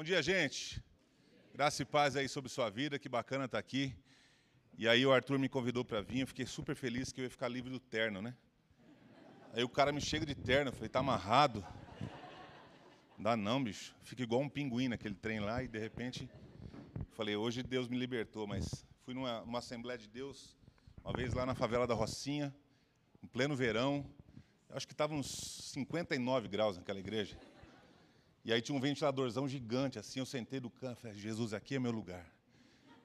Bom dia, gente. Graça e paz aí sobre sua vida, que bacana estar aqui. E aí o Arthur me convidou para vir, eu fiquei super feliz que eu ia ficar livre do terno, né? Aí o cara me chega de terno, eu falei, tá amarrado? Não dá não, bicho. Fica igual um pinguim naquele trem lá e de repente falei, hoje Deus me libertou, mas fui numa, numa Assembleia de Deus, uma vez lá na favela da Rocinha, em pleno verão, acho que estava uns 59 graus naquela igreja. E aí tinha um ventiladorzão gigante, assim, eu sentei do canto, falei, Jesus, aqui é meu lugar.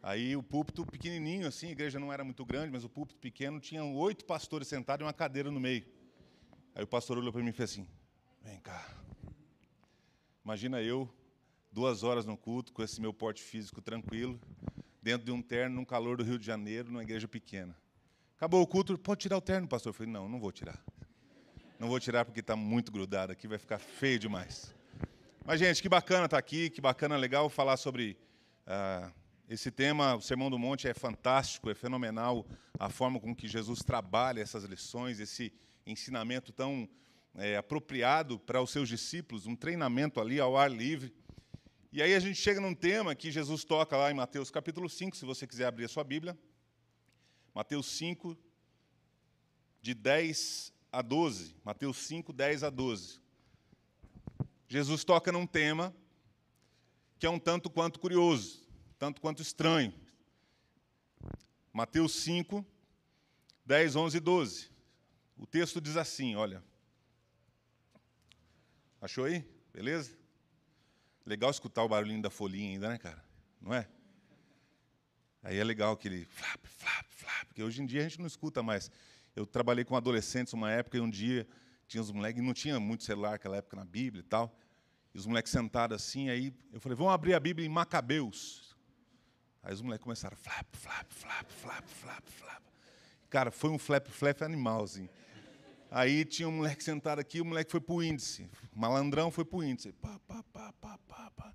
Aí o púlpito pequenininho, assim, a igreja não era muito grande, mas o púlpito pequeno, tinha oito pastores sentados e uma cadeira no meio. Aí o pastor olhou para mim e fez assim, vem cá. Imagina eu, duas horas no culto, com esse meu porte físico tranquilo, dentro de um terno, num calor do Rio de Janeiro, numa igreja pequena. Acabou o culto, pode tirar o terno, pastor? Eu falei, não, não vou tirar. Não vou tirar porque está muito grudado aqui, vai ficar feio demais. Mas, gente, que bacana estar tá aqui, que bacana, legal falar sobre uh, esse tema. O Sermão do Monte é fantástico, é fenomenal a forma com que Jesus trabalha essas lições, esse ensinamento tão é, apropriado para os seus discípulos, um treinamento ali ao ar livre. E aí a gente chega num tema que Jesus toca lá em Mateus capítulo 5, se você quiser abrir a sua Bíblia. Mateus 5, de 10 a 12. Mateus 5, 10 a 12. Jesus toca num tema que é um tanto quanto curioso, tanto quanto estranho. Mateus 5, 10, 11 e 12. O texto diz assim: olha. Achou aí? Beleza? Legal escutar o barulhinho da folhinha ainda, né, cara? Não é? Aí é legal aquele flap, flap, flap, porque hoje em dia a gente não escuta mais. Eu trabalhei com adolescentes uma época e um dia tinha os moleques, não tinha muito celular naquela época na Bíblia e tal. E os moleques sentados assim, aí eu falei, vamos abrir a Bíblia em Macabeus. Aí os moleques começaram, flap, flap, flap, flap, flap, flap. Cara, foi um flap, flap animal, assim. Aí tinha um moleque sentado aqui, o moleque foi pro índice. Malandrão foi pro índice. Pá, pá, pá, pá, pá, pá.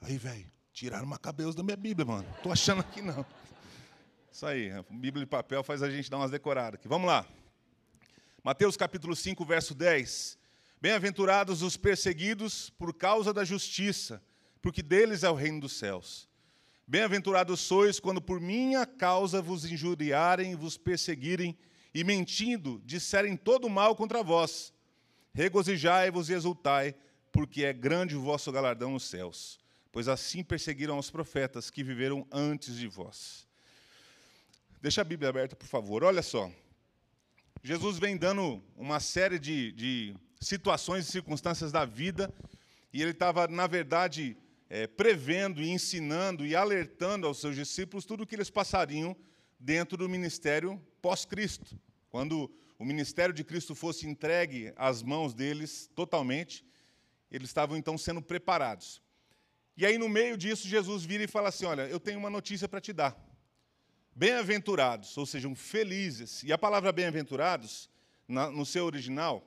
Aí, velho, tiraram Macabeus da minha Bíblia, mano. Tô achando aqui não. Isso aí, Bíblia de papel faz a gente dar umas decoradas aqui. Vamos lá. Mateus capítulo 5, verso 10. Bem-aventurados os perseguidos por causa da justiça, porque deles é o reino dos céus. Bem-aventurados sois quando por minha causa vos injuriarem, vos perseguirem e mentindo disserem todo mal contra vós. Regozijai-vos e exultai, porque é grande o vosso galardão nos céus, pois assim perseguiram os profetas que viveram antes de vós. Deixa a Bíblia aberta, por favor. Olha só. Jesus vem dando uma série de, de situações e circunstâncias da vida, e ele estava, na verdade, é, prevendo e ensinando e alertando aos seus discípulos tudo o que eles passariam dentro do ministério pós-Cristo. Quando o ministério de Cristo fosse entregue às mãos deles totalmente, eles estavam então sendo preparados. E aí, no meio disso, Jesus vira e fala assim: Olha, eu tenho uma notícia para te dar. Bem-aventurados, ou sejam, felizes. E a palavra bem-aventurados, no seu original,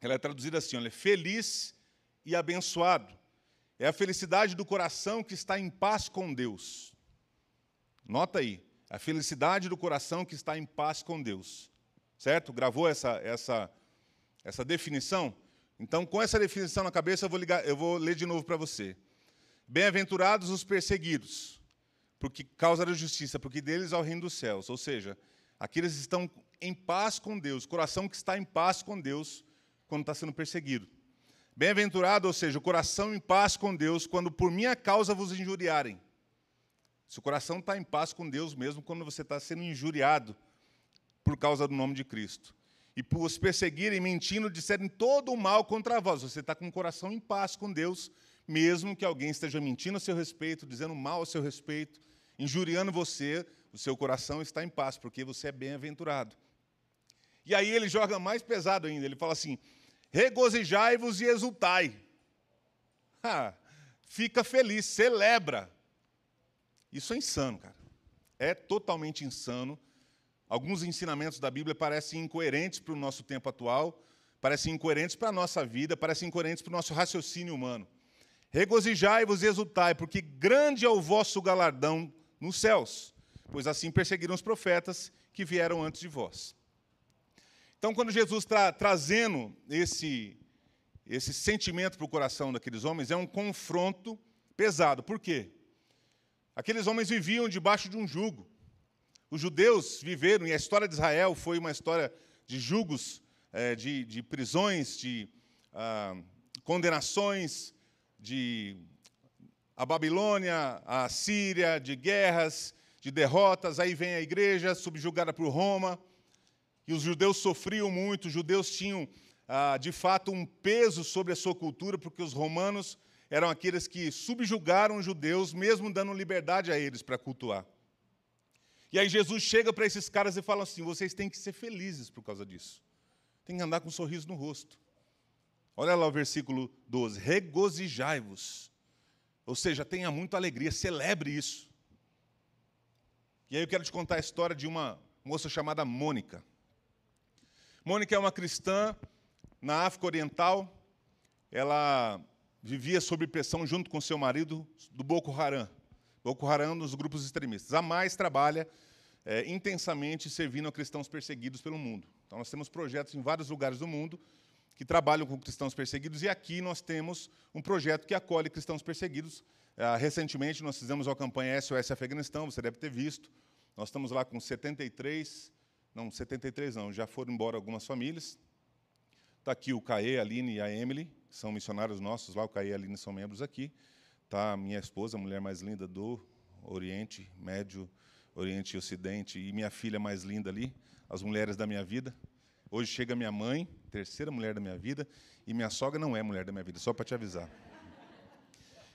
ela é traduzida assim: olha, feliz e abençoado. É a felicidade do coração que está em paz com Deus. Nota aí, a felicidade do coração que está em paz com Deus. Certo? Gravou essa, essa, essa definição? Então, com essa definição na cabeça, eu vou, ligar, eu vou ler de novo para você. Bem-aventurados os perseguidos, porque causa da justiça, porque deles é o reino dos céus. Ou seja, aqueles que estão em paz com Deus, coração que está em paz com Deus, quando está sendo perseguido. Bem-aventurado, ou seja, o coração em paz com Deus, quando por minha causa vos injuriarem. Se o coração está em paz com Deus mesmo quando você está sendo injuriado por causa do nome de Cristo. E por os perseguirem, mentindo, disserem todo o mal contra vós. Você está com o coração em paz com Deus, mesmo que alguém esteja mentindo a seu respeito, dizendo mal a seu respeito, injuriando você, o seu coração está em paz, porque você é bem-aventurado. E aí ele joga mais pesado ainda. Ele fala assim: regozijai-vos e exultai. Ah, fica feliz, celebra. Isso é insano, cara. É totalmente insano. Alguns ensinamentos da Bíblia parecem incoerentes para o nosso tempo atual, parecem incoerentes para a nossa vida, parecem incoerentes para o nosso raciocínio humano. Regozijai-vos e exultai, porque grande é o vosso galardão nos céus, pois assim perseguiram os profetas que vieram antes de vós. Então, quando Jesus está trazendo esse, esse sentimento para o coração daqueles homens, é um confronto pesado. Por quê? Aqueles homens viviam debaixo de um jugo. Os judeus viveram, e a história de Israel foi uma história de jugos, é, de, de, prisões, de ah, condenações, de a Babilônia, a Síria, de guerras, de derrotas. Aí vem a igreja subjugada por Roma. E os judeus sofriam muito, os judeus tinham, ah, de fato, um peso sobre a sua cultura, porque os romanos eram aqueles que subjugaram os judeus, mesmo dando liberdade a eles para cultuar. E aí Jesus chega para esses caras e fala assim: vocês têm que ser felizes por causa disso. Tem que andar com um sorriso no rosto. Olha lá o versículo 12: regozijai-vos. Ou seja, tenha muita alegria, celebre isso. E aí eu quero te contar a história de uma moça chamada Mônica. Mônica é uma cristã na África Oriental. Ela vivia sob pressão junto com seu marido do Boko Haram. Boko Haram nos grupos extremistas. A mais trabalha é, intensamente servindo a cristãos perseguidos pelo mundo. Então, nós temos projetos em vários lugares do mundo que trabalham com cristãos perseguidos, e aqui nós temos um projeto que acolhe cristãos perseguidos. É, recentemente, nós fizemos uma campanha SOS Afeganistão, você deve ter visto. Nós estamos lá com 73, não, 73 não, já foram embora algumas famílias. Está aqui o Caê, a Aline e a Emily, que são missionários nossos lá, o Caê e a Aline são membros aqui. Está a minha esposa, a mulher mais linda do Oriente Médio, Oriente e Ocidente, e minha filha mais linda ali, as mulheres da minha vida. Hoje chega minha mãe, terceira mulher da minha vida, e minha sogra não é mulher da minha vida, só para te avisar.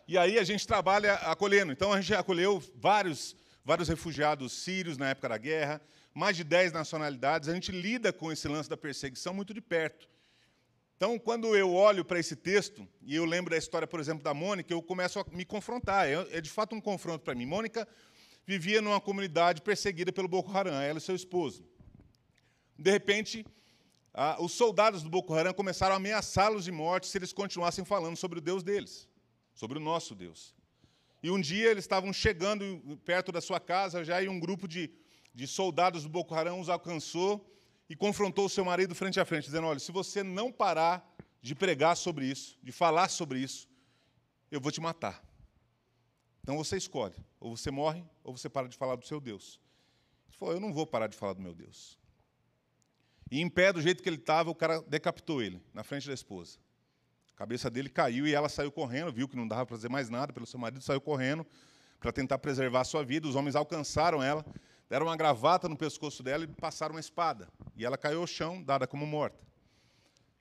E aí a gente trabalha acolhendo. Então a gente acolheu vários, vários refugiados sírios na época da guerra, mais de 10 nacionalidades. A gente lida com esse lance da perseguição muito de perto. Então, quando eu olho para esse texto, e eu lembro da história, por exemplo, da Mônica, eu começo a me confrontar. É, é de fato um confronto para mim. Mônica vivia numa comunidade perseguida pelo Boko Haram, ela e seu esposo. De repente, os soldados do Boko Haram começaram a ameaçá-los de morte se eles continuassem falando sobre o Deus deles, sobre o nosso Deus. E um dia eles estavam chegando perto da sua casa, já e um grupo de, de soldados do Boko Haram os alcançou e confrontou o seu marido frente a frente, dizendo: Olha, se você não parar de pregar sobre isso, de falar sobre isso, eu vou te matar. Então você escolhe: ou você morre, ou você para de falar do seu Deus. Ele falou: Eu não vou parar de falar do meu Deus. E em pé, do jeito que ele estava, o cara decapitou ele, na frente da esposa. A cabeça dele caiu e ela saiu correndo, viu que não dava para fazer mais nada pelo seu marido, saiu correndo para tentar preservar a sua vida. Os homens alcançaram ela, deram uma gravata no pescoço dela e passaram uma espada. E ela caiu ao chão, dada como morta.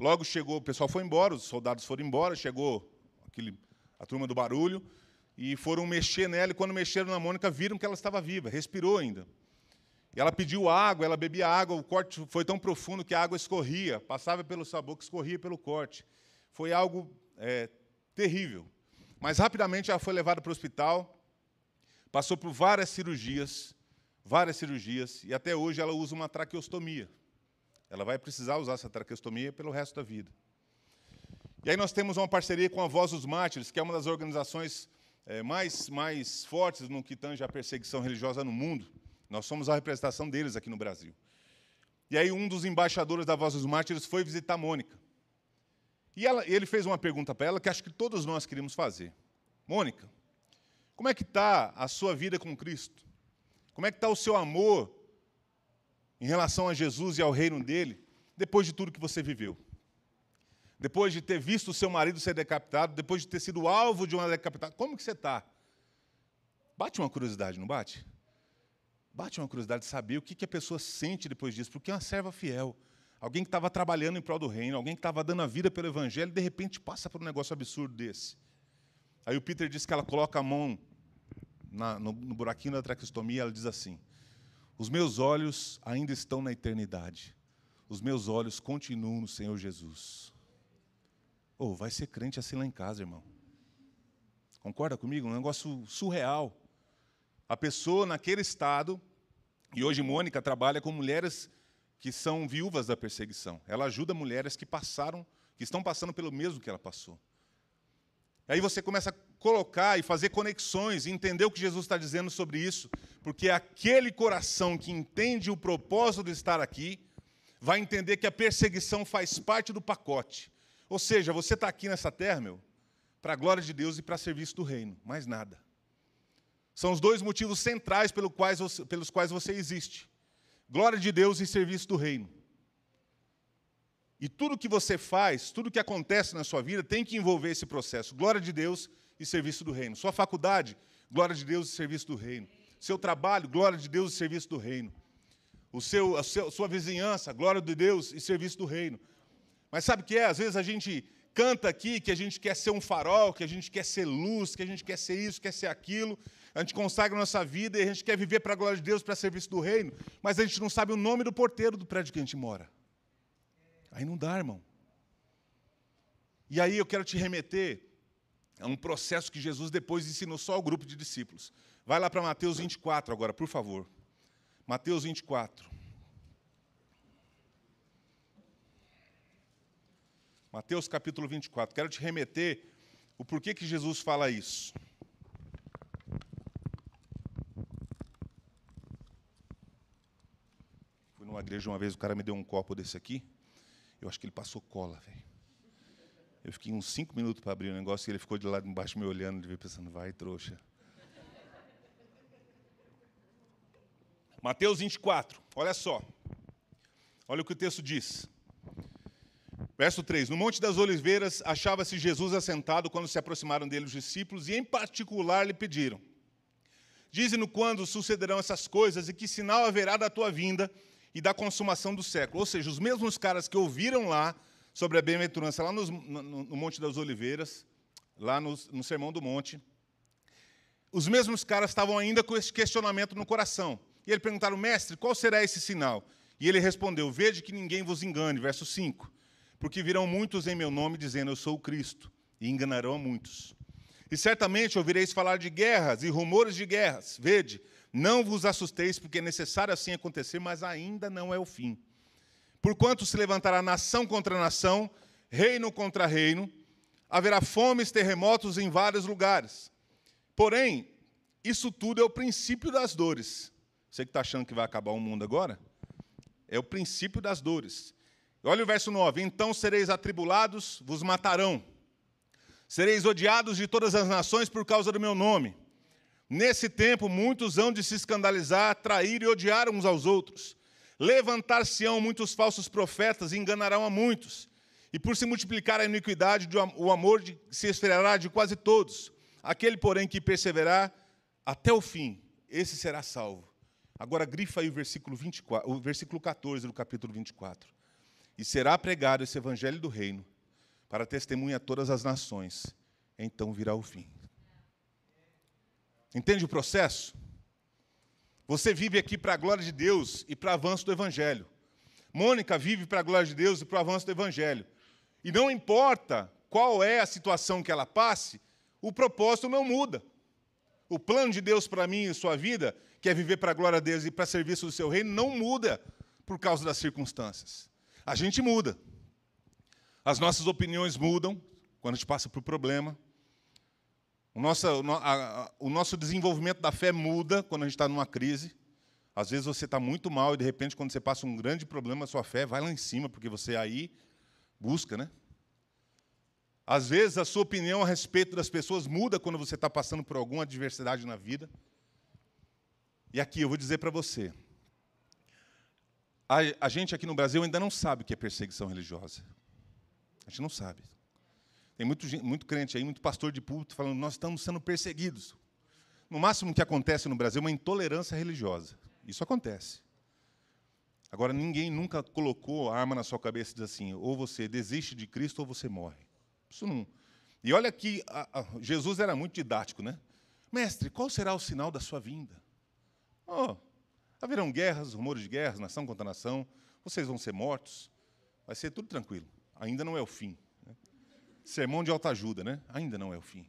Logo chegou, o pessoal foi embora, os soldados foram embora, chegou aquele, a turma do barulho, e foram mexer nela, e quando mexeram na Mônica, viram que ela estava viva, respirou ainda. E ela pediu água, ela bebia água, o corte foi tão profundo que a água escorria, passava pelo sabor que escorria pelo corte. Foi algo é, terrível. Mas rapidamente ela foi levada para o hospital, passou por várias cirurgias, várias cirurgias, e até hoje ela usa uma traqueostomia. Ela vai precisar usar essa traqueostomia pelo resto da vida. E aí nós temos uma parceria com a Voz dos Mártires, que é uma das organizações é, mais, mais fortes no que tange a perseguição religiosa no mundo. Nós somos a representação deles aqui no Brasil. E aí um dos embaixadores da Voz dos Mártires foi visitar Mônica. E ela, ele fez uma pergunta para ela que acho que todos nós queríamos fazer. Mônica, como é que está a sua vida com Cristo? Como é que está o seu amor em relação a Jesus e ao reino dele, depois de tudo que você viveu? Depois de ter visto o seu marido ser decapitado, depois de ter sido alvo de uma decapitação, como que você está? Bate uma curiosidade, não bate? Bate uma curiosidade de saber o que, a pessoa sente depois disso, porque é uma serva fiel. Alguém que estava trabalhando em prol do reino, alguém que estava dando a vida pelo evangelho, de repente passa por um negócio absurdo desse. Aí o Peter diz que ela coloca a mão na, no, no buraquinho da traqueostomia, ela diz assim: Os meus olhos ainda estão na eternidade. Os meus olhos continuam no Senhor Jesus. Oh, vai ser crente assim lá em casa, irmão. Concorda comigo? Um negócio surreal. A pessoa naquele estado, e hoje Mônica trabalha com mulheres que são viúvas da perseguição. Ela ajuda mulheres que passaram, que estão passando pelo mesmo que ela passou. Aí você começa a colocar e fazer conexões, e entender o que Jesus está dizendo sobre isso, porque aquele coração que entende o propósito de estar aqui, vai entender que a perseguição faz parte do pacote. Ou seja, você está aqui nessa terra, meu, para a glória de Deus e para serviço do reino, mais nada. São os dois motivos centrais pelos quais você, pelos quais você existe: glória de Deus e serviço do reino. E tudo que você faz, tudo que acontece na sua vida tem que envolver esse processo: glória de Deus e serviço do reino. Sua faculdade, glória de Deus e serviço do reino. Seu trabalho, glória de Deus e serviço do reino. O seu, a sua vizinhança, glória de Deus e serviço do reino. Mas sabe o que é? Às vezes a gente canta aqui que a gente quer ser um farol, que a gente quer ser luz, que a gente quer ser isso, quer ser aquilo. A gente consagra a nossa vida e a gente quer viver para a glória de Deus, para serviço do reino, mas a gente não sabe o nome do porteiro do prédio que a gente mora. Aí não dá, irmão. E aí eu quero te remeter a um processo que Jesus depois ensinou só ao grupo de discípulos. Vai lá para Mateus 24 agora, por favor. Mateus 24. Mateus capítulo 24. Quero te remeter o porquê que Jesus fala isso. Fui numa igreja uma vez, o cara me deu um copo desse aqui. Eu acho que ele passou cola, velho. Eu fiquei uns cinco minutos para abrir o negócio e ele ficou de lado embaixo me olhando, de pensando, vai, trouxa. Mateus 24, olha só. Olha o que o texto diz. Verso 3: No Monte das Oliveiras achava-se Jesus assentado quando se aproximaram dele os discípulos e, em particular, lhe pediram: Dize-nos quando sucederão essas coisas e que sinal haverá da tua vinda e da consumação do século. Ou seja, os mesmos caras que ouviram lá sobre a bem-aventurança, lá no, no, Monte das Oliveiras, lá no, no Sermão do Monte, os mesmos caras estavam ainda com esse questionamento no coração. E ele perguntaram, mestre, qual será esse sinal? E ele respondeu: Vede que ninguém vos engane. Verso 5. Porque virão muitos em meu nome dizendo: Eu sou o Cristo, e enganarão a muitos. E certamente ouvireis falar de guerras e rumores de guerras. Vede, não vos assusteis, porque é necessário assim acontecer, mas ainda não é o fim. Porquanto se levantará nação contra nação, reino contra reino, haverá fomes, terremotos em vários lugares. Porém, isso tudo é o princípio das dores. Você que está achando que vai acabar o mundo agora? É o princípio das dores. Olha o verso 9: Então sereis atribulados, vos matarão. Sereis odiados de todas as nações por causa do meu nome. Nesse tempo, muitos hão de se escandalizar, trair e odiar uns aos outros. Levantar-se-ão muitos falsos profetas e enganarão a muitos. E por se multiplicar a iniquidade, o amor se esfriará de quase todos. Aquele, porém, que perseverar até o fim, esse será salvo. Agora grifa aí o versículo, 24, o versículo 14 do capítulo 24. E será pregado esse evangelho do reino para testemunha a todas as nações. Então virá o fim. Entende o processo? Você vive aqui para a glória de Deus e para o avanço do evangelho. Mônica vive para a glória de Deus e para o avanço do evangelho. E não importa qual é a situação que ela passe, o propósito não muda. O plano de Deus para mim e sua vida, que é viver para a glória de Deus e para serviço do seu reino, não muda por causa das circunstâncias. A gente muda. As nossas opiniões mudam quando a gente passa por problema. O nosso, o nosso desenvolvimento da fé muda quando a gente está numa crise. Às vezes você está muito mal e, de repente, quando você passa um grande problema, a sua fé vai lá em cima, porque você aí busca, né? Às vezes a sua opinião a respeito das pessoas muda quando você está passando por alguma adversidade na vida. E aqui eu vou dizer para você: a, a gente aqui no Brasil ainda não sabe o que é perseguição religiosa. A gente não sabe. Tem muito, muito crente aí, muito pastor de púlpito falando, nós estamos sendo perseguidos. No máximo que acontece no Brasil é uma intolerância religiosa. Isso acontece. Agora, ninguém nunca colocou a arma na sua cabeça e diz assim, ou você desiste de Cristo ou você morre. Isso não. E olha que a, a, Jesus era muito didático, né? Mestre, qual será o sinal da sua vinda? Oh, Haverão guerras, rumores de guerras, nação contra nação, vocês vão ser mortos, vai ser tudo tranquilo. Ainda não é o fim. Né? Sermão de alta ajuda, né? Ainda não é o fim.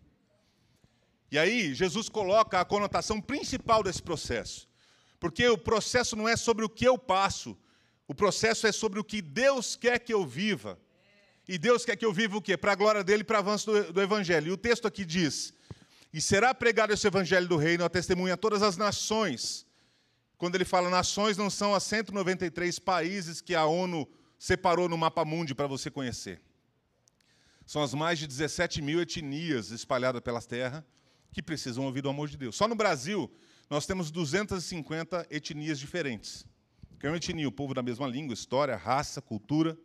E aí, Jesus coloca a conotação principal desse processo. Porque o processo não é sobre o que eu passo, o processo é sobre o que Deus quer que eu viva. E Deus quer que eu viva o quê? Para a glória dele e para o avanço do, do Evangelho. E o texto aqui diz: E será pregado esse Evangelho do Reino a testemunha a todas as nações quando ele fala nações, não são as 193 países que a ONU separou no mapa mundi para você conhecer. São as mais de 17 mil etnias espalhadas pela terra que precisam ouvir o amor de Deus. Só no Brasil, nós temos 250 etnias diferentes. Que é uma etnia, o povo da mesma língua, história, raça, cultura.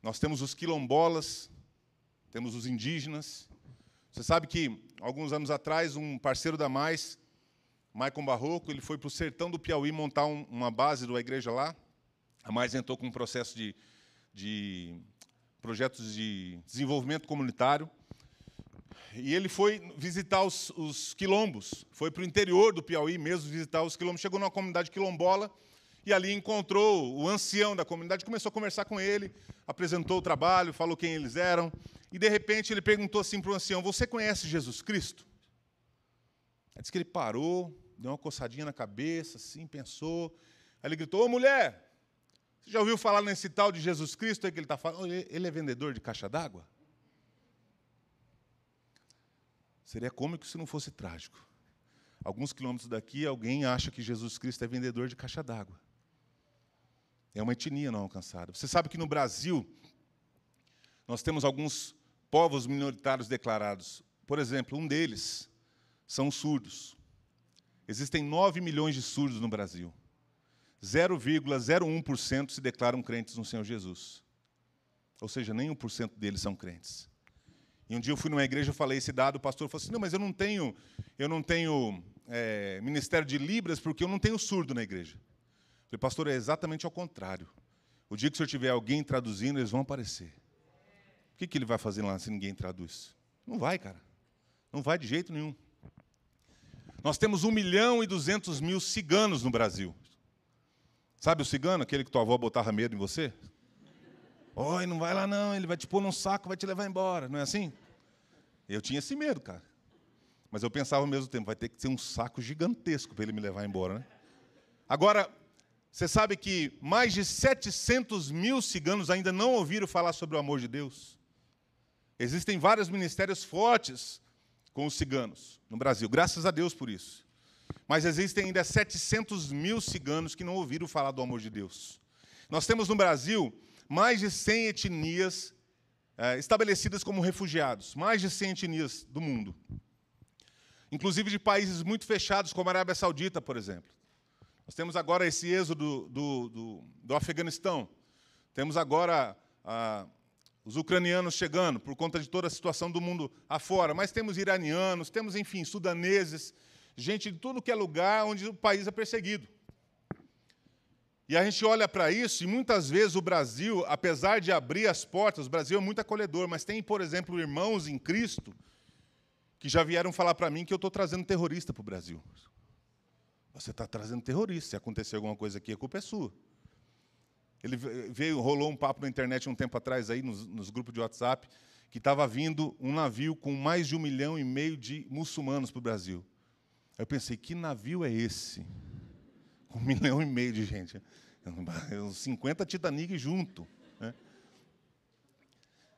Nós temos os quilombolas, temos os indígenas. Você sabe que, alguns anos atrás, um parceiro da Mais, Maicon Barroco, ele foi para o sertão do Piauí montar um, uma base da igreja lá. A Mais entrou com um processo de, de projetos de desenvolvimento comunitário. E ele foi visitar os, os quilombos, foi para o interior do Piauí mesmo visitar os quilombos. Chegou numa comunidade quilombola e ali encontrou o ancião da comunidade, começou a conversar com ele, apresentou o trabalho, falou quem eles eram. E de repente ele perguntou assim para o ancião: Você conhece Jesus Cristo? Aí disse que ele parou, deu uma coçadinha na cabeça, assim, pensou. Aí ele gritou: Ô mulher, você já ouviu falar nesse tal de Jesus Cristo aí que ele está falando? Ele é vendedor de caixa d'água? Seria cômico se não fosse trágico. Alguns quilômetros daqui, alguém acha que Jesus Cristo é vendedor de caixa d'água. É uma etnia não alcançada. Você sabe que no Brasil, nós temos alguns povos minoritários declarados. Por exemplo, um deles são os surdos. Existem 9 milhões de surdos no Brasil. 0,01% se declaram crentes no Senhor Jesus. Ou seja, nem 1% deles são crentes. E um dia eu fui numa igreja, eu falei esse dado, o pastor falou assim: "Não, mas eu não tenho, eu não tenho é, ministério de libras porque eu não tenho surdo na igreja". Eu falei: "Pastor, é exatamente ao contrário. O dia que o senhor tiver alguém traduzindo, eles vão aparecer. O que, que ele vai fazer lá se ninguém traduz? Não vai, cara. Não vai de jeito nenhum. Nós temos 1 milhão e 200 mil ciganos no Brasil. Sabe o cigano, aquele que tua avó botava medo em você? Oi, não vai lá não, ele vai te pôr num saco, vai te levar embora, não é assim? Eu tinha esse medo, cara. Mas eu pensava ao mesmo tempo, vai ter que ser um saco gigantesco para ele me levar embora, né? Agora, você sabe que mais de 700 mil ciganos ainda não ouviram falar sobre o amor de Deus? Existem vários ministérios fortes com os ciganos no Brasil. Graças a Deus por isso. Mas existem ainda 700 mil ciganos que não ouviram falar do amor de Deus. Nós temos no Brasil mais de 100 etnias é, estabelecidas como refugiados, mais de 100 etnias do mundo. Inclusive de países muito fechados, como a Arábia Saudita, por exemplo. Nós temos agora esse êxodo do, do, do, do Afeganistão. Temos agora ah, os ucranianos chegando por conta de toda a situação do mundo afora, mas temos iranianos, temos, enfim, sudaneses, gente de tudo que é lugar onde o país é perseguido. E a gente olha para isso e muitas vezes o Brasil, apesar de abrir as portas, o Brasil é muito acolhedor, mas tem, por exemplo, irmãos em Cristo que já vieram falar para mim que eu estou trazendo terrorista para o Brasil. Você está trazendo terrorista. Se acontecer alguma coisa aqui, a culpa é sua. Ele veio, rolou um papo na internet um tempo atrás aí, nos, nos grupos de WhatsApp, que estava vindo um navio com mais de um milhão e meio de muçulmanos para o Brasil. Eu pensei, que navio é esse? Um milhão e meio de gente. Uns 50 Titanic junto. Né?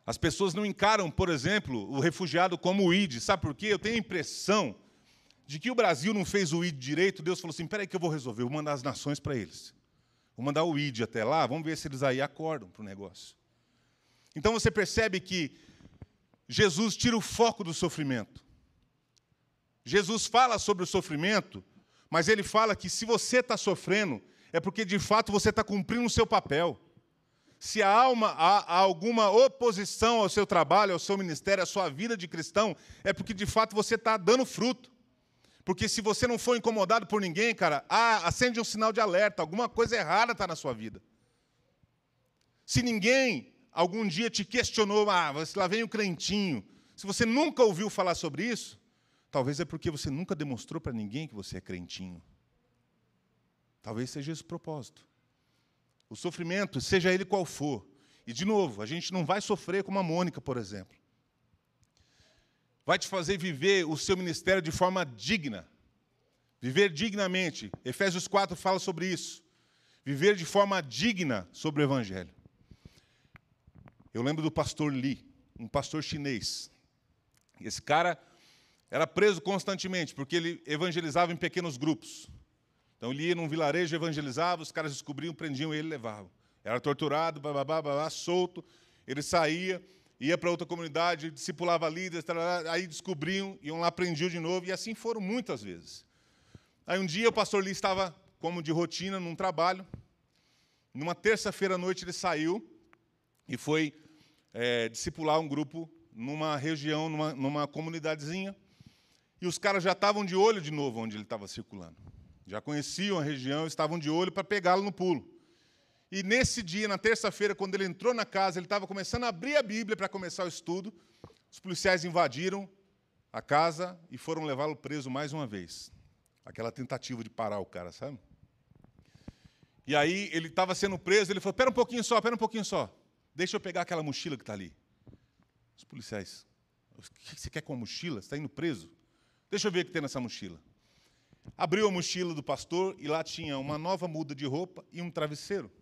As pessoas não encaram, por exemplo, o refugiado como o ID. Sabe por quê? Eu tenho a impressão de que o Brasil não fez o ID direito. Deus falou assim: peraí que eu vou resolver, vou mandar as nações para eles. Vou mandar o ID até lá, vamos ver se eles aí acordam para o negócio. Então você percebe que Jesus tira o foco do sofrimento. Jesus fala sobre o sofrimento, mas ele fala que se você está sofrendo, é porque de fato você está cumprindo o seu papel. Se a alma há alguma oposição ao seu trabalho, ao seu ministério, à sua vida de cristão, é porque de fato você está dando fruto. Porque se você não for incomodado por ninguém, cara, ah, acende um sinal de alerta, alguma coisa errada está na sua vida. Se ninguém algum dia te questionou, ah, lá vem o crentinho, se você nunca ouviu falar sobre isso, talvez é porque você nunca demonstrou para ninguém que você é crentinho. Talvez seja esse o propósito. O sofrimento, seja ele qual for. E, de novo, a gente não vai sofrer como a Mônica, por exemplo vai te fazer viver o seu ministério de forma digna. Viver dignamente. Efésios 4 fala sobre isso. Viver de forma digna sobre o Evangelho. Eu lembro do pastor Li, um pastor chinês. Esse cara era preso constantemente, porque ele evangelizava em pequenos grupos. Então ele ia num vilarejo, evangelizava, os caras descobriam, prendiam ele e levavam. Era torturado, babá, babá, solto. Ele saía, ia para outra comunidade, discipulava líderes, aí descobriam, iam lá, aprendiam de novo, e assim foram muitas vezes. Aí um dia o pastor Lee estava, como de rotina, num trabalho. Numa terça-feira à noite ele saiu e foi é, discipular um grupo numa região, numa, numa comunidadezinha. E os caras já estavam de olho de novo onde ele estava circulando. Já conheciam a região, estavam de olho para pegá-lo no pulo. E nesse dia, na terça-feira, quando ele entrou na casa, ele estava começando a abrir a Bíblia para começar o estudo. Os policiais invadiram a casa e foram levá-lo preso mais uma vez. Aquela tentativa de parar o cara, sabe? E aí ele estava sendo preso, ele falou: "Pera um pouquinho só, pera um pouquinho só. Deixa eu pegar aquela mochila que está ali." Os policiais: "O que você quer com a mochila? Você está indo preso? Deixa eu ver o que tem nessa mochila." Abriu a mochila do pastor e lá tinha uma nova muda de roupa e um travesseiro.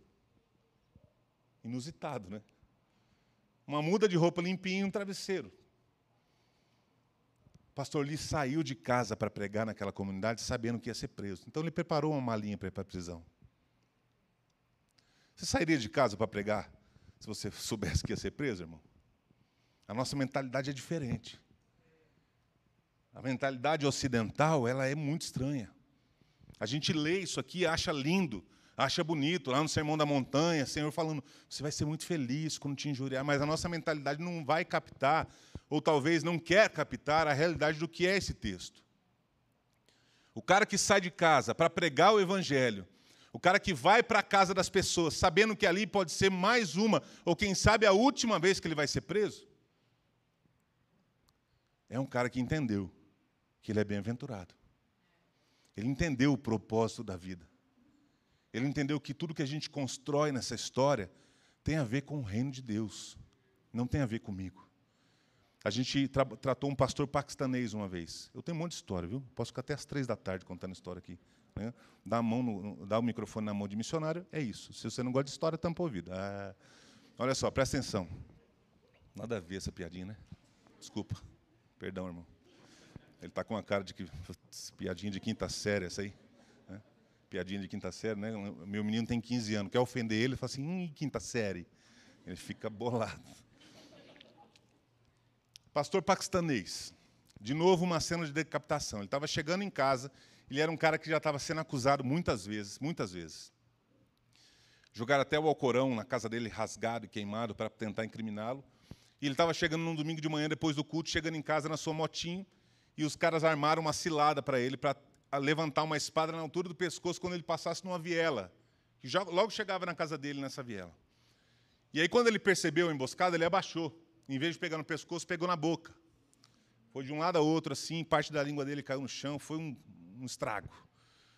Inusitado, né? Uma muda de roupa limpinha e um travesseiro. O pastor Lee saiu de casa para pregar naquela comunidade sabendo que ia ser preso. Então ele preparou uma malinha para ir para a prisão. Você sairia de casa para pregar se você soubesse que ia ser preso, irmão? A nossa mentalidade é diferente. A mentalidade ocidental, ela é muito estranha. A gente lê isso aqui, acha lindo, acha bonito, lá no Sermão da Montanha, Senhor falando, você vai ser muito feliz quando te injuriar, mas a nossa mentalidade não vai captar, ou talvez não quer captar a realidade do que é esse texto. O cara que sai de casa para pregar o evangelho, o cara que vai para a casa das pessoas, sabendo que ali pode ser mais uma, ou quem sabe a última vez que ele vai ser preso, é um cara que entendeu que ele é bem-aventurado. Ele entendeu o propósito da vida. Ele entendeu que tudo que a gente constrói nessa história tem a ver com o reino de Deus, não tem a ver comigo. A gente tra tratou um pastor paquistanês uma vez. Eu tenho um monte de história, viu? Posso ficar até às três da tarde contando história aqui. Né? Dá, a mão no, dá o microfone na mão de missionário, é isso. Se você não gosta de história, tampa o ouvido. Ah, olha só, presta atenção. Nada a ver essa piadinha, né? Desculpa. Perdão, irmão. Ele está com a cara de que. Piadinha de quinta série, essa aí. Piadinha de quinta série, né? Meu menino tem 15 anos. Quer ofender ele? Fala assim, hum, quinta série. Ele fica bolado. Pastor paquistanês. De novo, uma cena de decapitação. Ele estava chegando em casa. Ele era um cara que já estava sendo acusado muitas vezes, muitas vezes. Jogaram até o Alcorão na casa dele rasgado e queimado para tentar incriminá-lo. E ele estava chegando num domingo de manhã, depois do culto, chegando em casa na sua motinho e os caras armaram uma cilada para ele, para levantar uma espada na altura do pescoço quando ele passasse numa viela. Que logo chegava na casa dele nessa viela. E aí, quando ele percebeu a emboscada, ele abaixou. Em vez de pegar no pescoço, pegou na boca. Foi de um lado a outro, assim, parte da língua dele caiu no chão, foi um, um estrago.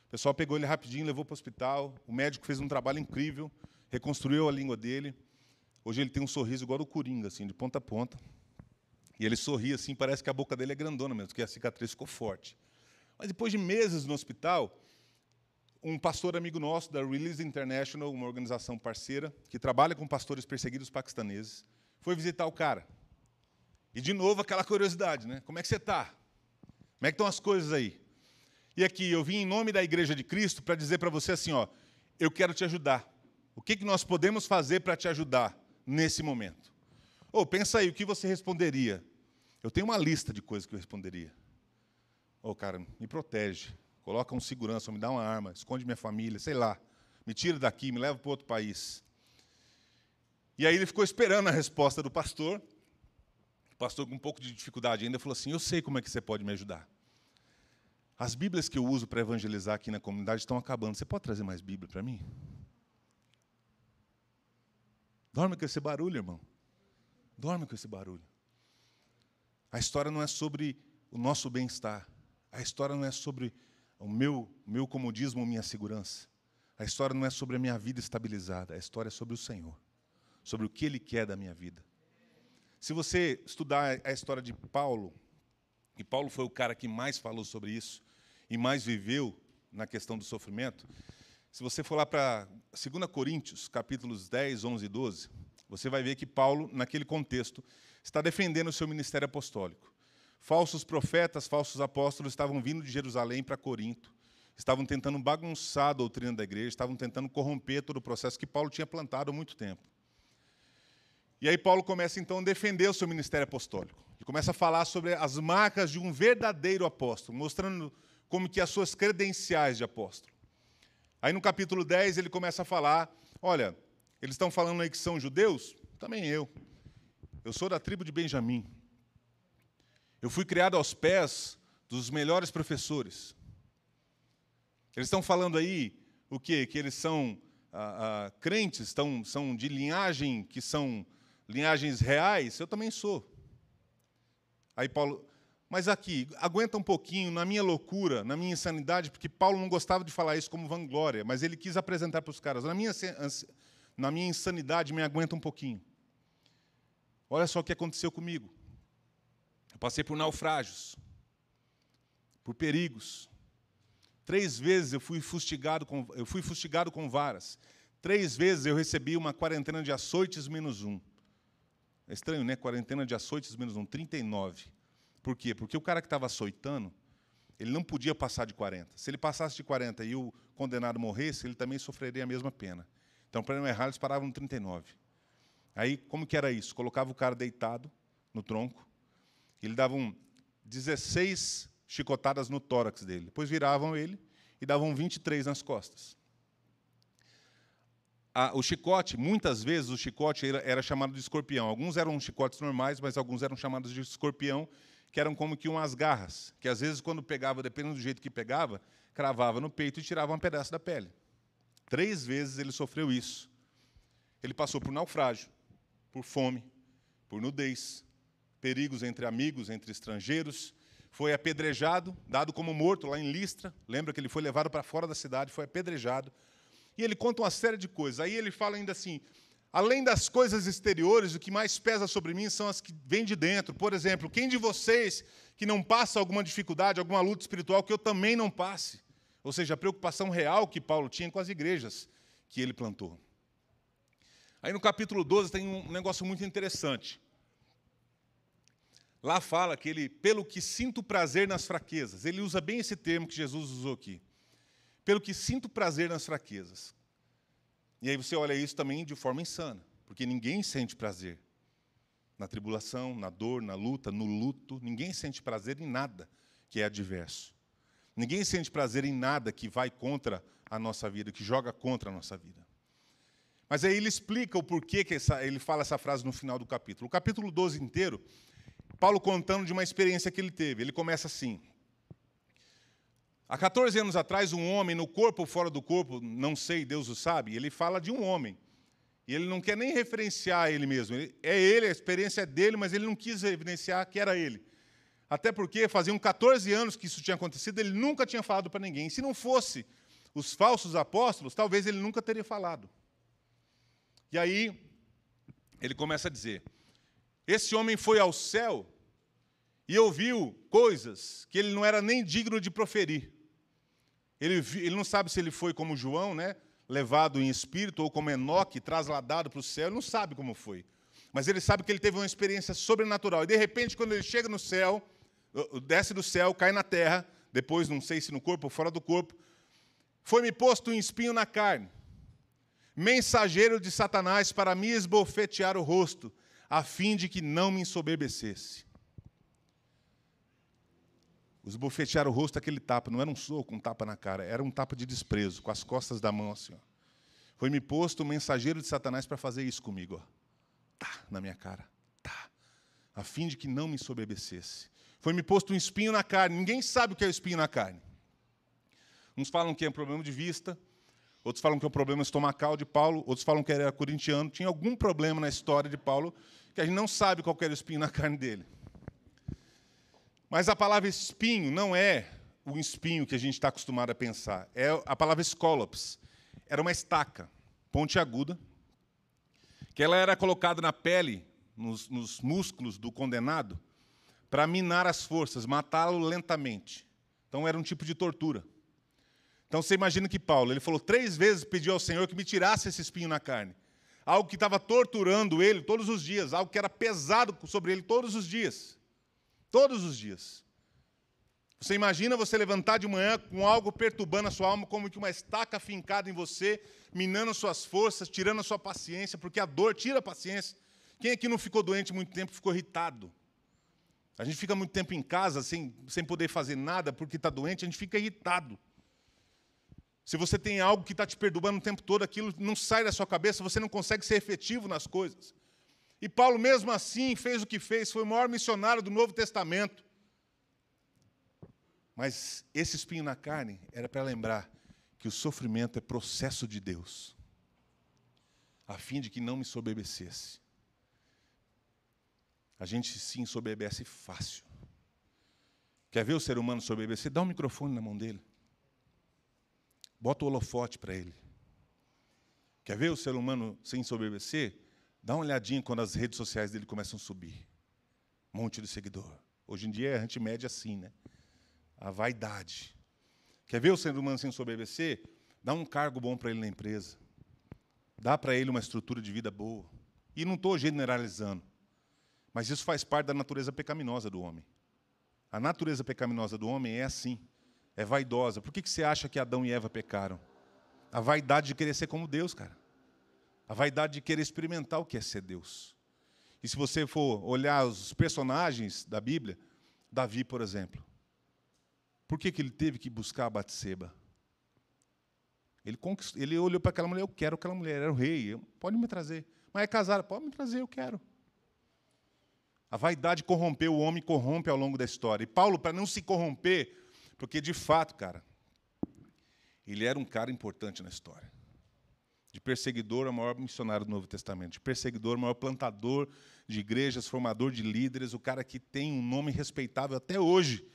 O pessoal pegou ele rapidinho, levou para o hospital. O médico fez um trabalho incrível, reconstruiu a língua dele. Hoje ele tem um sorriso igual do Coringa, assim, de ponta a ponta. E ele sorria assim, parece que a boca dele é grandona mesmo, porque a cicatriz ficou forte. Mas depois de meses no hospital, um pastor amigo nosso da Release International, uma organização parceira, que trabalha com pastores perseguidos paquistaneses, foi visitar o cara. E de novo aquela curiosidade, né? Como é que você está? Como é que estão as coisas aí? E aqui eu vim em nome da Igreja de Cristo para dizer para você assim, ó, eu quero te ajudar. O que, que nós podemos fazer para te ajudar nesse momento? Ou oh, pensa aí, o que você responderia? Eu tenho uma lista de coisas que eu responderia. Ô, oh, cara, me protege. Coloca um segurança, me dá uma arma, esconde minha família, sei lá. Me tira daqui, me leva para outro país. E aí ele ficou esperando a resposta do pastor. O pastor, com um pouco de dificuldade ainda, falou assim: Eu sei como é que você pode me ajudar. As Bíblias que eu uso para evangelizar aqui na comunidade estão acabando. Você pode trazer mais Bíblia para mim? Dorme com esse barulho, irmão. Dorme com esse barulho. A história não é sobre o nosso bem-estar. A história não é sobre o meu, meu comodismo, minha segurança. A história não é sobre a minha vida estabilizada. A história é sobre o Senhor. Sobre o que Ele quer da minha vida. Se você estudar a história de Paulo, e Paulo foi o cara que mais falou sobre isso e mais viveu na questão do sofrimento, se você for lá para 2 Coríntios, capítulos 10, 11 e 12, você vai ver que Paulo, naquele contexto, está defendendo o seu ministério apostólico. Falsos profetas, falsos apóstolos estavam vindo de Jerusalém para Corinto, estavam tentando bagunçar a doutrina da igreja, estavam tentando corromper todo o processo que Paulo tinha plantado há muito tempo. E aí Paulo começa então a defender o seu ministério apostólico. Ele começa a falar sobre as marcas de um verdadeiro apóstolo, mostrando como que as suas credenciais de apóstolo. Aí no capítulo 10 ele começa a falar, olha, eles estão falando aí que são judeus? Também eu. Eu sou da tribo de Benjamim. Eu fui criado aos pés dos melhores professores. Eles estão falando aí o quê? Que eles são ah, ah, crentes, são de linhagem, que são linhagens reais. Eu também sou. Aí Paulo, mas aqui, aguenta um pouquinho, na minha loucura, na minha insanidade, porque Paulo não gostava de falar isso como vanglória, mas ele quis apresentar para os caras. Na minha, na minha insanidade, me aguenta um pouquinho. Olha só o que aconteceu comigo. Eu passei por naufrágios, por perigos. Três vezes eu fui fustigado com, eu fui fustigado com varas. Três vezes eu recebi uma quarentena de açoites menos um. É estranho, né? Quarentena de açoites menos um, 39. Por quê? Porque o cara que estava açoitando, ele não podia passar de 40. Se ele passasse de 40 e o condenado morresse, ele também sofreria a mesma pena. Então, para não errar, eles paravam no 39. Aí, como que era isso? Colocava o cara deitado no tronco, ele dava um 16 chicotadas no tórax dele. Depois viravam ele e davam 23 nas costas. o chicote, muitas vezes o chicote era, era, chamado de escorpião. Alguns eram chicotes normais, mas alguns eram chamados de escorpião, que eram como que umas garras, que às vezes quando pegava, dependendo do jeito que pegava, cravava no peito e tirava um pedaço da pele. Três vezes ele sofreu isso. Ele passou por naufrágio, por fome, por nudez, perigos entre amigos, entre estrangeiros. Foi apedrejado, dado como morto lá em Listra. Lembra que ele foi levado para fora da cidade, foi apedrejado. E ele conta uma série de coisas. Aí ele fala ainda assim: além das coisas exteriores, o que mais pesa sobre mim são as que vêm de dentro. Por exemplo, quem de vocês que não passa alguma dificuldade, alguma luta espiritual que eu também não passe? Ou seja, a preocupação real que Paulo tinha com as igrejas que ele plantou. Aí no capítulo 12 tem um negócio muito interessante. Lá fala que ele, pelo que sinto prazer nas fraquezas, ele usa bem esse termo que Jesus usou aqui. Pelo que sinto prazer nas fraquezas. E aí você olha isso também de forma insana, porque ninguém sente prazer na tribulação, na dor, na luta, no luto, ninguém sente prazer em nada que é adverso. Ninguém sente prazer em nada que vai contra a nossa vida, que joga contra a nossa vida. Mas aí ele explica o porquê que essa, ele fala essa frase no final do capítulo. O capítulo 12 inteiro, Paulo contando de uma experiência que ele teve. Ele começa assim: Há 14 anos atrás, um homem, no corpo ou fora do corpo, não sei, Deus o sabe, ele fala de um homem. E ele não quer nem referenciar ele mesmo. É ele, a experiência é dele, mas ele não quis evidenciar que era ele. Até porque faziam 14 anos que isso tinha acontecido, ele nunca tinha falado para ninguém. Se não fosse os falsos apóstolos, talvez ele nunca teria falado. E aí, ele começa a dizer: Esse homem foi ao céu e ouviu coisas que ele não era nem digno de proferir. Ele, ele não sabe se ele foi como João, né, levado em espírito, ou como Enoque, trasladado para o céu, ele não sabe como foi. Mas ele sabe que ele teve uma experiência sobrenatural. E, de repente, quando ele chega no céu, desce do céu, cai na terra, depois não sei se no corpo ou fora do corpo, foi-me posto um espinho na carne, mensageiro de Satanás para me esbofetear o rosto, a fim de que não me ensoberbecesse. Esbofetear o rosto, aquele tapa, não era um soco, um tapa na cara, era um tapa de desprezo, com as costas da mão assim. Foi-me posto um mensageiro de Satanás para fazer isso comigo. Ó. Tá, na minha cara. Tá. A fim de que não me ensoberbecesse. Foi-me posto um espinho na carne. Ninguém sabe o que é o espinho na carne. Uns falam que é um problema de vista, outros falam que é um problema estomacal de Paulo, outros falam que era corintiano. Tinha algum problema na história de Paulo que a gente não sabe qual era o espinho na carne dele. Mas a palavra espinho não é o espinho que a gente está acostumado a pensar. É a palavra escólops. Era uma estaca pontiaguda, que ela era colocada na pele, nos, nos músculos do condenado, para minar as forças, matá-lo lentamente. Então era um tipo de tortura. Então você imagina que Paulo, ele falou três vezes, pediu ao Senhor que me tirasse esse espinho na carne. Algo que estava torturando ele todos os dias, algo que era pesado sobre ele todos os dias. Todos os dias. Você imagina você levantar de manhã com algo perturbando a sua alma, como que uma estaca fincada em você, minando suas forças, tirando a sua paciência, porque a dor tira a paciência. Quem aqui não ficou doente muito tempo, ficou irritado? A gente fica muito tempo em casa sem, sem poder fazer nada porque está doente, a gente fica irritado. Se você tem algo que está te perturbando o tempo todo, aquilo não sai da sua cabeça, você não consegue ser efetivo nas coisas. E Paulo, mesmo assim, fez o que fez, foi o maior missionário do Novo Testamento. Mas esse espinho na carne era para lembrar que o sofrimento é processo de Deus, a fim de que não me soberbecesse. A gente se ensoberbece fácil. Quer ver o ser humano soberbecer? Dá um microfone na mão dele. Bota o holofote para ele. Quer ver o ser humano sem ensoberbecer? Dá uma olhadinha quando as redes sociais dele começam a subir. Monte de seguidor. Hoje em dia a gente mede assim, né? A vaidade. Quer ver o ser humano sem ensoberbecer? Dá um cargo bom para ele na empresa. Dá para ele uma estrutura de vida boa. E não estou generalizando. Mas isso faz parte da natureza pecaminosa do homem. A natureza pecaminosa do homem é assim é vaidosa. Por que, que você acha que Adão e Eva pecaram? A vaidade de querer ser como Deus, cara. A vaidade de querer experimentar o que é ser Deus. E se você for olhar os personagens da Bíblia, Davi, por exemplo, por que, que ele teve que buscar a Batseba? Ele, ele olhou para aquela mulher, eu quero aquela mulher, era o rei, pode me trazer. Mas é casada, pode me trazer, eu quero. A vaidade corrompeu o homem, corrompe ao longo da história. E Paulo, para não se corromper, porque, de fato, cara, ele era um cara importante na história. De perseguidor, o maior missionário do Novo Testamento. De perseguidor, o maior plantador de igrejas, formador de líderes, o cara que tem um nome respeitável até hoje.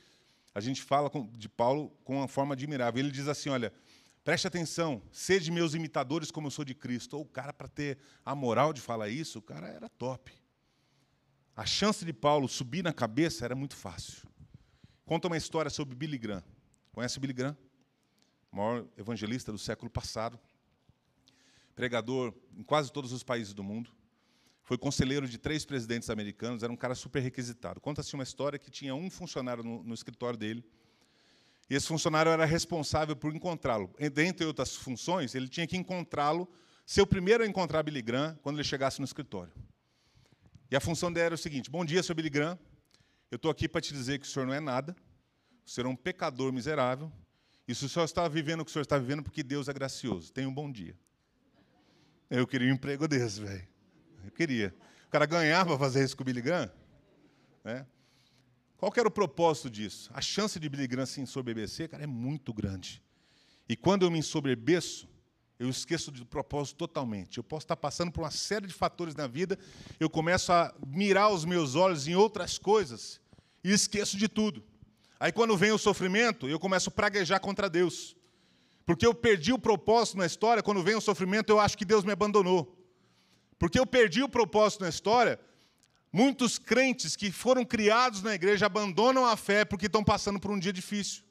A gente fala de Paulo com uma forma admirável. Ele diz assim: olha, preste atenção, sede meus imitadores como eu sou de Cristo. Ou o cara, para ter a moral de falar isso, o cara era top. A chance de Paulo subir na cabeça era muito fácil. Conta uma história sobre Billy Graham. Conhece Billy Graham? O maior evangelista do século passado. Pregador em quase todos os países do mundo. Foi conselheiro de três presidentes americanos, era um cara super requisitado. Conta-se uma história que tinha um funcionário no, no escritório dele. E esse funcionário era responsável por encontrá-lo. Dentre outras funções, ele tinha que encontrá-lo, ser o primeiro a encontrar Billy Graham quando ele chegasse no escritório. E a função dele era o seguinte: Bom dia, seu Billy Graham. Eu estou aqui para te dizer que o senhor não é nada, o senhor é um pecador miserável, e se o senhor está vivendo o que o senhor está vivendo, porque Deus é gracioso. Tenha um bom dia. Eu queria um emprego desse, velho. Eu queria. O cara ganhava fazer isso com o Billy Graham? Né? Qual era o propósito disso? A chance de Billy Graham se ensoberbecer, cara, é muito grande. E quando eu me ensoberbeço, eu esqueço do propósito totalmente. Eu posso estar passando por uma série de fatores na vida, eu começo a mirar os meus olhos em outras coisas e esqueço de tudo. Aí, quando vem o sofrimento, eu começo a praguejar contra Deus. Porque eu perdi o propósito na história, quando vem o sofrimento, eu acho que Deus me abandonou. Porque eu perdi o propósito na história, muitos crentes que foram criados na igreja abandonam a fé porque estão passando por um dia difícil.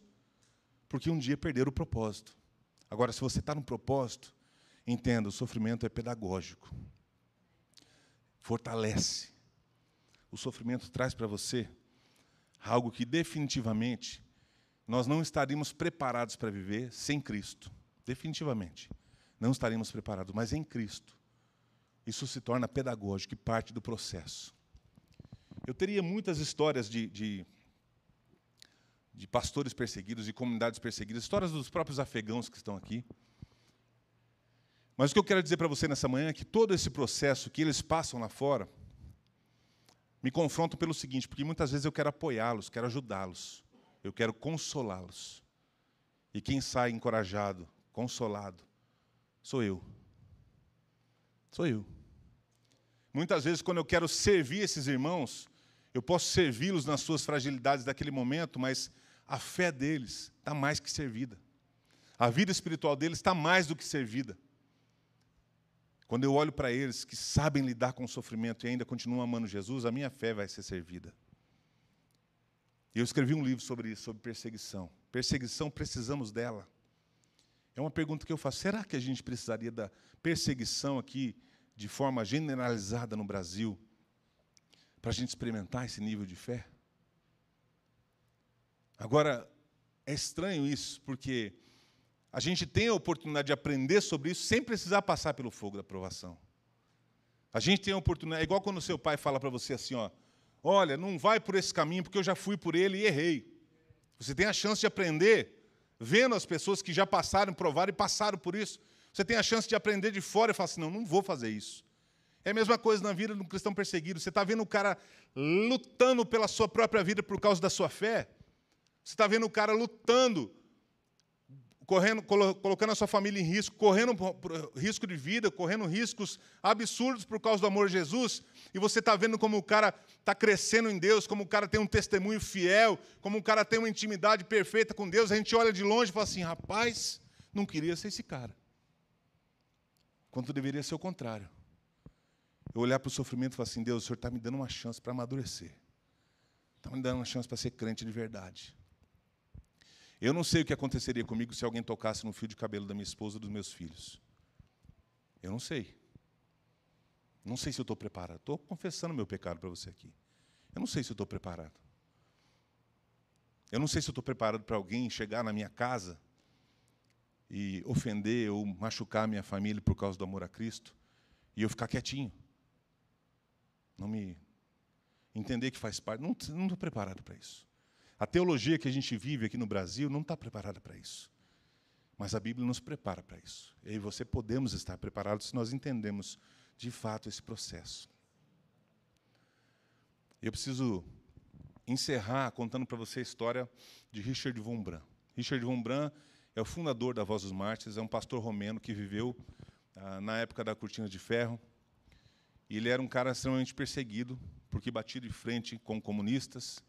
Porque um dia perderam o propósito. Agora, se você está no propósito, entenda, o sofrimento é pedagógico. Fortalece. O sofrimento traz para você algo que definitivamente nós não estaríamos preparados para viver sem Cristo. Definitivamente. Não estaríamos preparados, mas em Cristo. Isso se torna pedagógico e parte do processo. Eu teria muitas histórias de, de, de pastores perseguidos, de comunidades perseguidas, histórias dos próprios afegãos que estão aqui. Mas o que eu quero dizer para você nessa manhã é que todo esse processo que eles passam lá fora, me confrontam pelo seguinte, porque muitas vezes eu quero apoiá-los, quero ajudá-los, eu quero consolá-los. E quem sai encorajado, consolado, sou eu. Sou eu. Muitas vezes, quando eu quero servir esses irmãos, eu posso servi-los nas suas fragilidades daquele momento, mas a fé deles está mais que servida. A vida espiritual deles está mais do que servida. Quando eu olho para eles que sabem lidar com o sofrimento e ainda continuam amando Jesus, a minha fé vai ser servida. E eu escrevi um livro sobre isso, sobre perseguição. Perseguição, precisamos dela. É uma pergunta que eu faço: será que a gente precisaria da perseguição aqui de forma generalizada no Brasil para a gente experimentar esse nível de fé? Agora, é estranho isso, porque a gente tem a oportunidade de aprender sobre isso sem precisar passar pelo fogo da provação. A gente tem a oportunidade, é igual quando o seu pai fala para você assim, ó, olha, não vai por esse caminho porque eu já fui por ele e errei. Você tem a chance de aprender vendo as pessoas que já passaram, provaram e passaram por isso. Você tem a chance de aprender de fora e falar assim, não, não vou fazer isso. É a mesma coisa na vida de um cristão perseguido. Você está vendo o cara lutando pela sua própria vida por causa da sua fé. Você está vendo o cara lutando correndo, colocando a sua família em risco, correndo risco de vida, correndo riscos absurdos por causa do amor de Jesus, e você está vendo como o cara está crescendo em Deus, como o cara tem um testemunho fiel, como o cara tem uma intimidade perfeita com Deus, a gente olha de longe e fala assim: rapaz, não queria ser esse cara. Quanto deveria ser o contrário. Eu olhar para o sofrimento e falar assim: Deus, o Senhor está me dando uma chance para amadurecer, está me dando uma chance para ser crente de verdade. Eu não sei o que aconteceria comigo se alguém tocasse no fio de cabelo da minha esposa ou dos meus filhos. Eu não sei. Não sei se eu estou preparado. Estou confessando meu pecado para você aqui. Eu não sei se eu estou preparado. Eu não sei se eu estou preparado para alguém chegar na minha casa e ofender ou machucar a minha família por causa do amor a Cristo e eu ficar quietinho. Não me entender que faz parte. Não estou preparado para isso. A teologia que a gente vive aqui no Brasil não está preparada para isso. Mas a Bíblia nos prepara para isso. Eu e você podemos estar preparados se nós entendemos de fato esse processo. Eu preciso encerrar contando para você a história de Richard von Brandt. Richard von Brandt é o fundador da Voz dos Mártires, é um pastor romeno que viveu ah, na época da Cortina de Ferro. E ele era um cara extremamente perseguido, porque batia de frente com comunistas,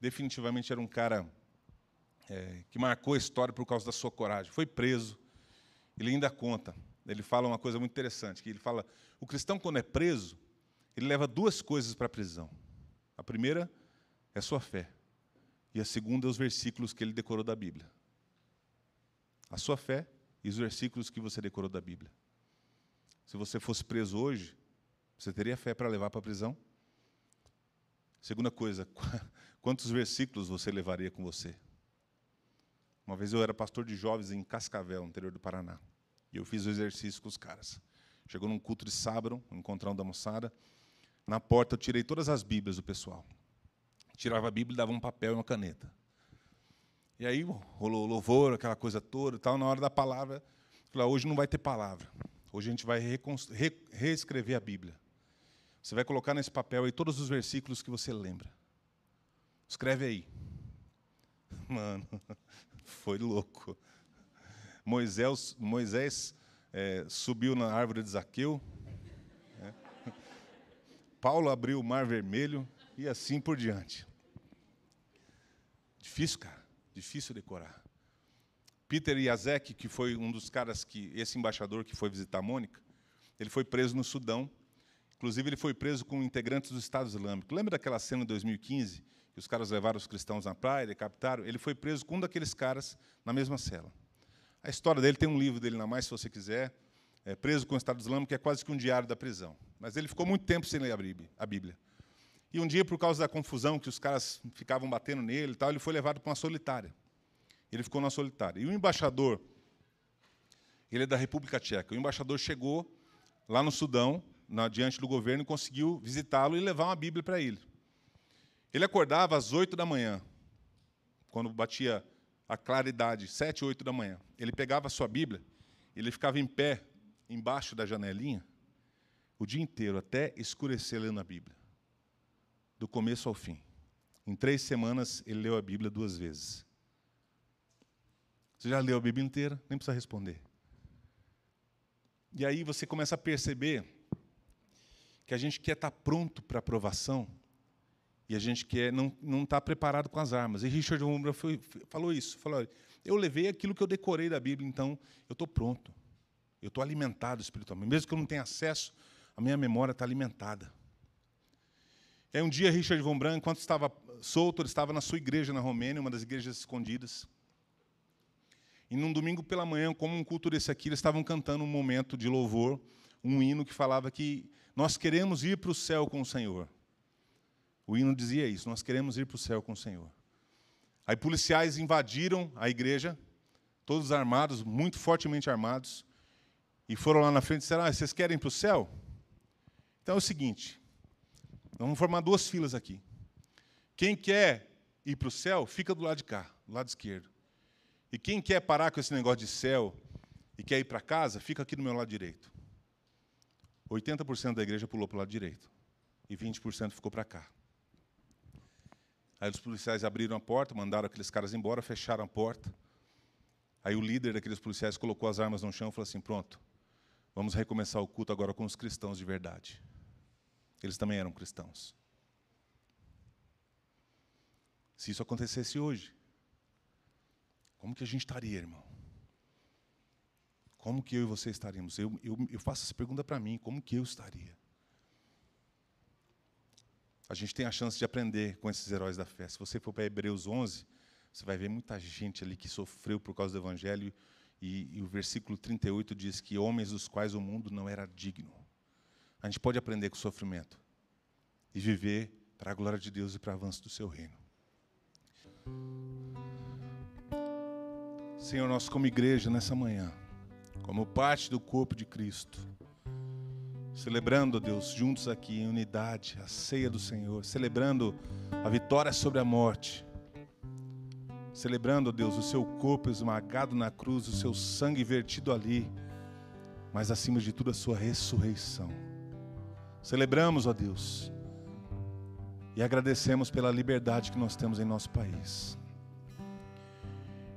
definitivamente era um cara é, que marcou a história por causa da sua coragem. Foi preso. Ele ainda conta. Ele fala uma coisa muito interessante, que ele fala, o cristão quando é preso, ele leva duas coisas para a prisão. A primeira é a sua fé. E a segunda é os versículos que ele decorou da Bíblia. A sua fé e os versículos que você decorou da Bíblia. Se você fosse preso hoje, você teria fé para levar para a prisão? Segunda coisa, quantos versículos você levaria com você? Uma vez eu era pastor de jovens em Cascavel, no interior do Paraná. E eu fiz o exercício com os caras. Chegou num culto de sábado, um encontrão da moçada. Na porta eu tirei todas as Bíblias do pessoal. Tirava a Bíblia e dava um papel e uma caneta. E aí rolou louvor, aquela coisa toda tal. Na hora da palavra, falei, ah, hoje não vai ter palavra. Hoje a gente vai reescrever a Bíblia. Você vai colocar nesse papel aí todos os versículos que você lembra. Escreve aí. Mano, foi louco. Moisés, Moisés é, subiu na árvore de Zaqueu. É. Paulo abriu o mar vermelho e assim por diante. Difícil, cara. Difícil decorar. Peter Yazek, que foi um dos caras que, esse embaixador que foi visitar a Mônica, ele foi preso no Sudão Inclusive, ele foi preso com integrantes do Estado Islâmico. Lembra daquela cena de 2015, que os caras levaram os cristãos na praia, decapitaram? Ele foi preso com um daqueles caras na mesma cela. A história dele tem um livro dele na mais, se você quiser. É, preso com o Estado Islâmico, que é quase que um diário da prisão. Mas ele ficou muito tempo sem ler a Bíblia. E um dia, por causa da confusão que os caras ficavam batendo nele e tal, ele foi levado para uma solitária. Ele ficou na solitária. E o embaixador, ele é da República Tcheca. O embaixador chegou lá no Sudão na, diante do governo e conseguiu visitá-lo e levar uma Bíblia para ele. Ele acordava às oito da manhã, quando batia a claridade, sete, oito da manhã. Ele pegava a sua Bíblia, ele ficava em pé embaixo da janelinha o dia inteiro, até escurecer lendo a Bíblia, do começo ao fim. Em três semanas, ele leu a Bíblia duas vezes. Você já leu a Bíblia inteira? Nem precisa responder. E aí você começa a perceber que a gente quer estar pronto para aprovação e a gente quer não não está preparado com as armas. E Richard Umbra foi, falou isso, falou: eu levei aquilo que eu decorei da Bíblia, então eu estou pronto, eu estou alimentado espiritualmente, mesmo que eu não tenha acesso, a minha memória está alimentada. E aí um dia Richard von Brandt, enquanto estava solto, ele estava na sua igreja na Romênia, uma das igrejas escondidas. E num domingo pela manhã, como um culto desse aqui, eles estavam cantando um momento de louvor, um hino que falava que nós queremos ir para o céu com o Senhor. O hino dizia isso, nós queremos ir para o céu com o Senhor. Aí policiais invadiram a igreja, todos armados, muito fortemente armados, e foram lá na frente e disseram: ah, vocês querem ir para o céu? Então é o seguinte: vamos formar duas filas aqui. Quem quer ir para o céu, fica do lado de cá, do lado esquerdo. E quem quer parar com esse negócio de céu e quer ir para casa, fica aqui do meu lado direito. 80% da igreja pulou para o lado direito e 20% ficou para cá. Aí os policiais abriram a porta, mandaram aqueles caras embora, fecharam a porta. Aí o líder daqueles policiais colocou as armas no chão e falou assim: Pronto, vamos recomeçar o culto agora com os cristãos de verdade. Eles também eram cristãos. Se isso acontecesse hoje, como que a gente estaria, irmão? Como que eu e você estaríamos? Eu, eu, eu faço essa pergunta para mim: como que eu estaria? A gente tem a chance de aprender com esses heróis da fé. Se você for para Hebreus 11, você vai ver muita gente ali que sofreu por causa do Evangelho. E, e o versículo 38 diz que homens dos quais o mundo não era digno. A gente pode aprender com o sofrimento e viver para a glória de Deus e para o avanço do seu reino. Senhor, nós como igreja nessa manhã, como parte do corpo de Cristo, celebrando, Deus, juntos aqui em unidade, a ceia do Senhor, celebrando a vitória sobre a morte, celebrando, Deus, o seu corpo esmagado na cruz, o seu sangue vertido ali, mas acima de tudo a sua ressurreição. Celebramos, ó Deus, e agradecemos pela liberdade que nós temos em nosso país.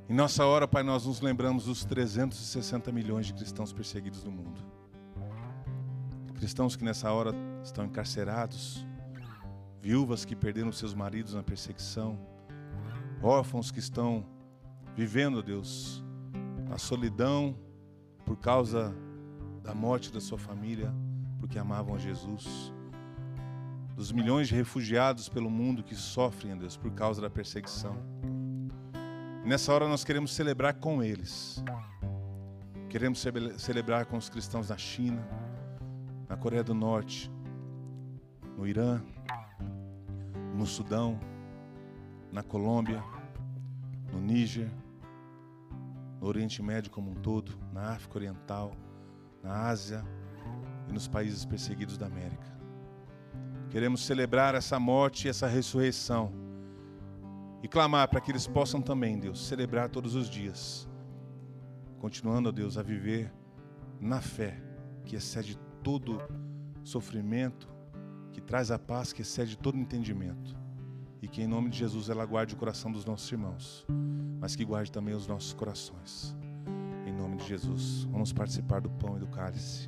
Em nossa hora, Pai, nós nos lembramos dos 360 milhões de cristãos perseguidos no mundo. Cristãos que nessa hora estão encarcerados, viúvas que perderam seus maridos na perseguição, órfãos que estão vivendo, Deus, a solidão por causa da morte da sua família, porque amavam Jesus. Dos milhões de refugiados pelo mundo que sofrem, Deus, por causa da perseguição. Nessa hora nós queremos celebrar com eles. Queremos celebrar com os cristãos na China, na Coreia do Norte, no Irã, no Sudão, na Colômbia, no Níger, no Oriente Médio como um todo, na África Oriental, na Ásia e nos países perseguidos da América. Queremos celebrar essa morte e essa ressurreição e clamar para que eles possam também, Deus, celebrar todos os dias, continuando, Deus, a viver na fé que excede todo sofrimento, que traz a paz que excede todo entendimento. E que em nome de Jesus ela guarde o coração dos nossos irmãos, mas que guarde também os nossos corações. Em nome de Jesus, vamos participar do pão e do cálice.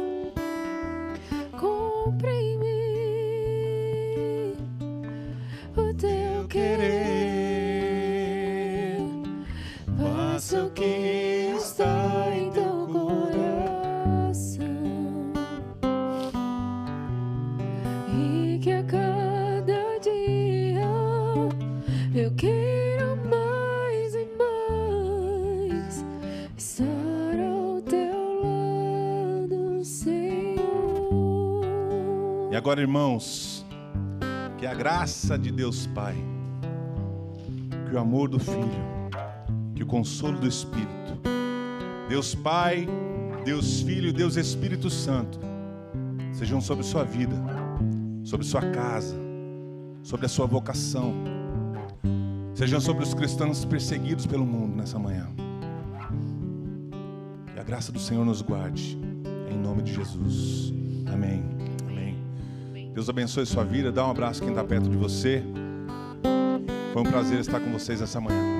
graça de Deus Pai, que o amor do Filho, que o consolo do Espírito, Deus Pai, Deus Filho, Deus Espírito Santo, sejam sobre sua vida, sobre sua casa, sobre a sua vocação, sejam sobre os cristãos perseguidos pelo mundo nessa manhã. Que a graça do Senhor nos guarde, em nome de Jesus. Amém. Deus abençoe sua vida. Dá um abraço quem está perto de você. Foi um prazer estar com vocês essa manhã.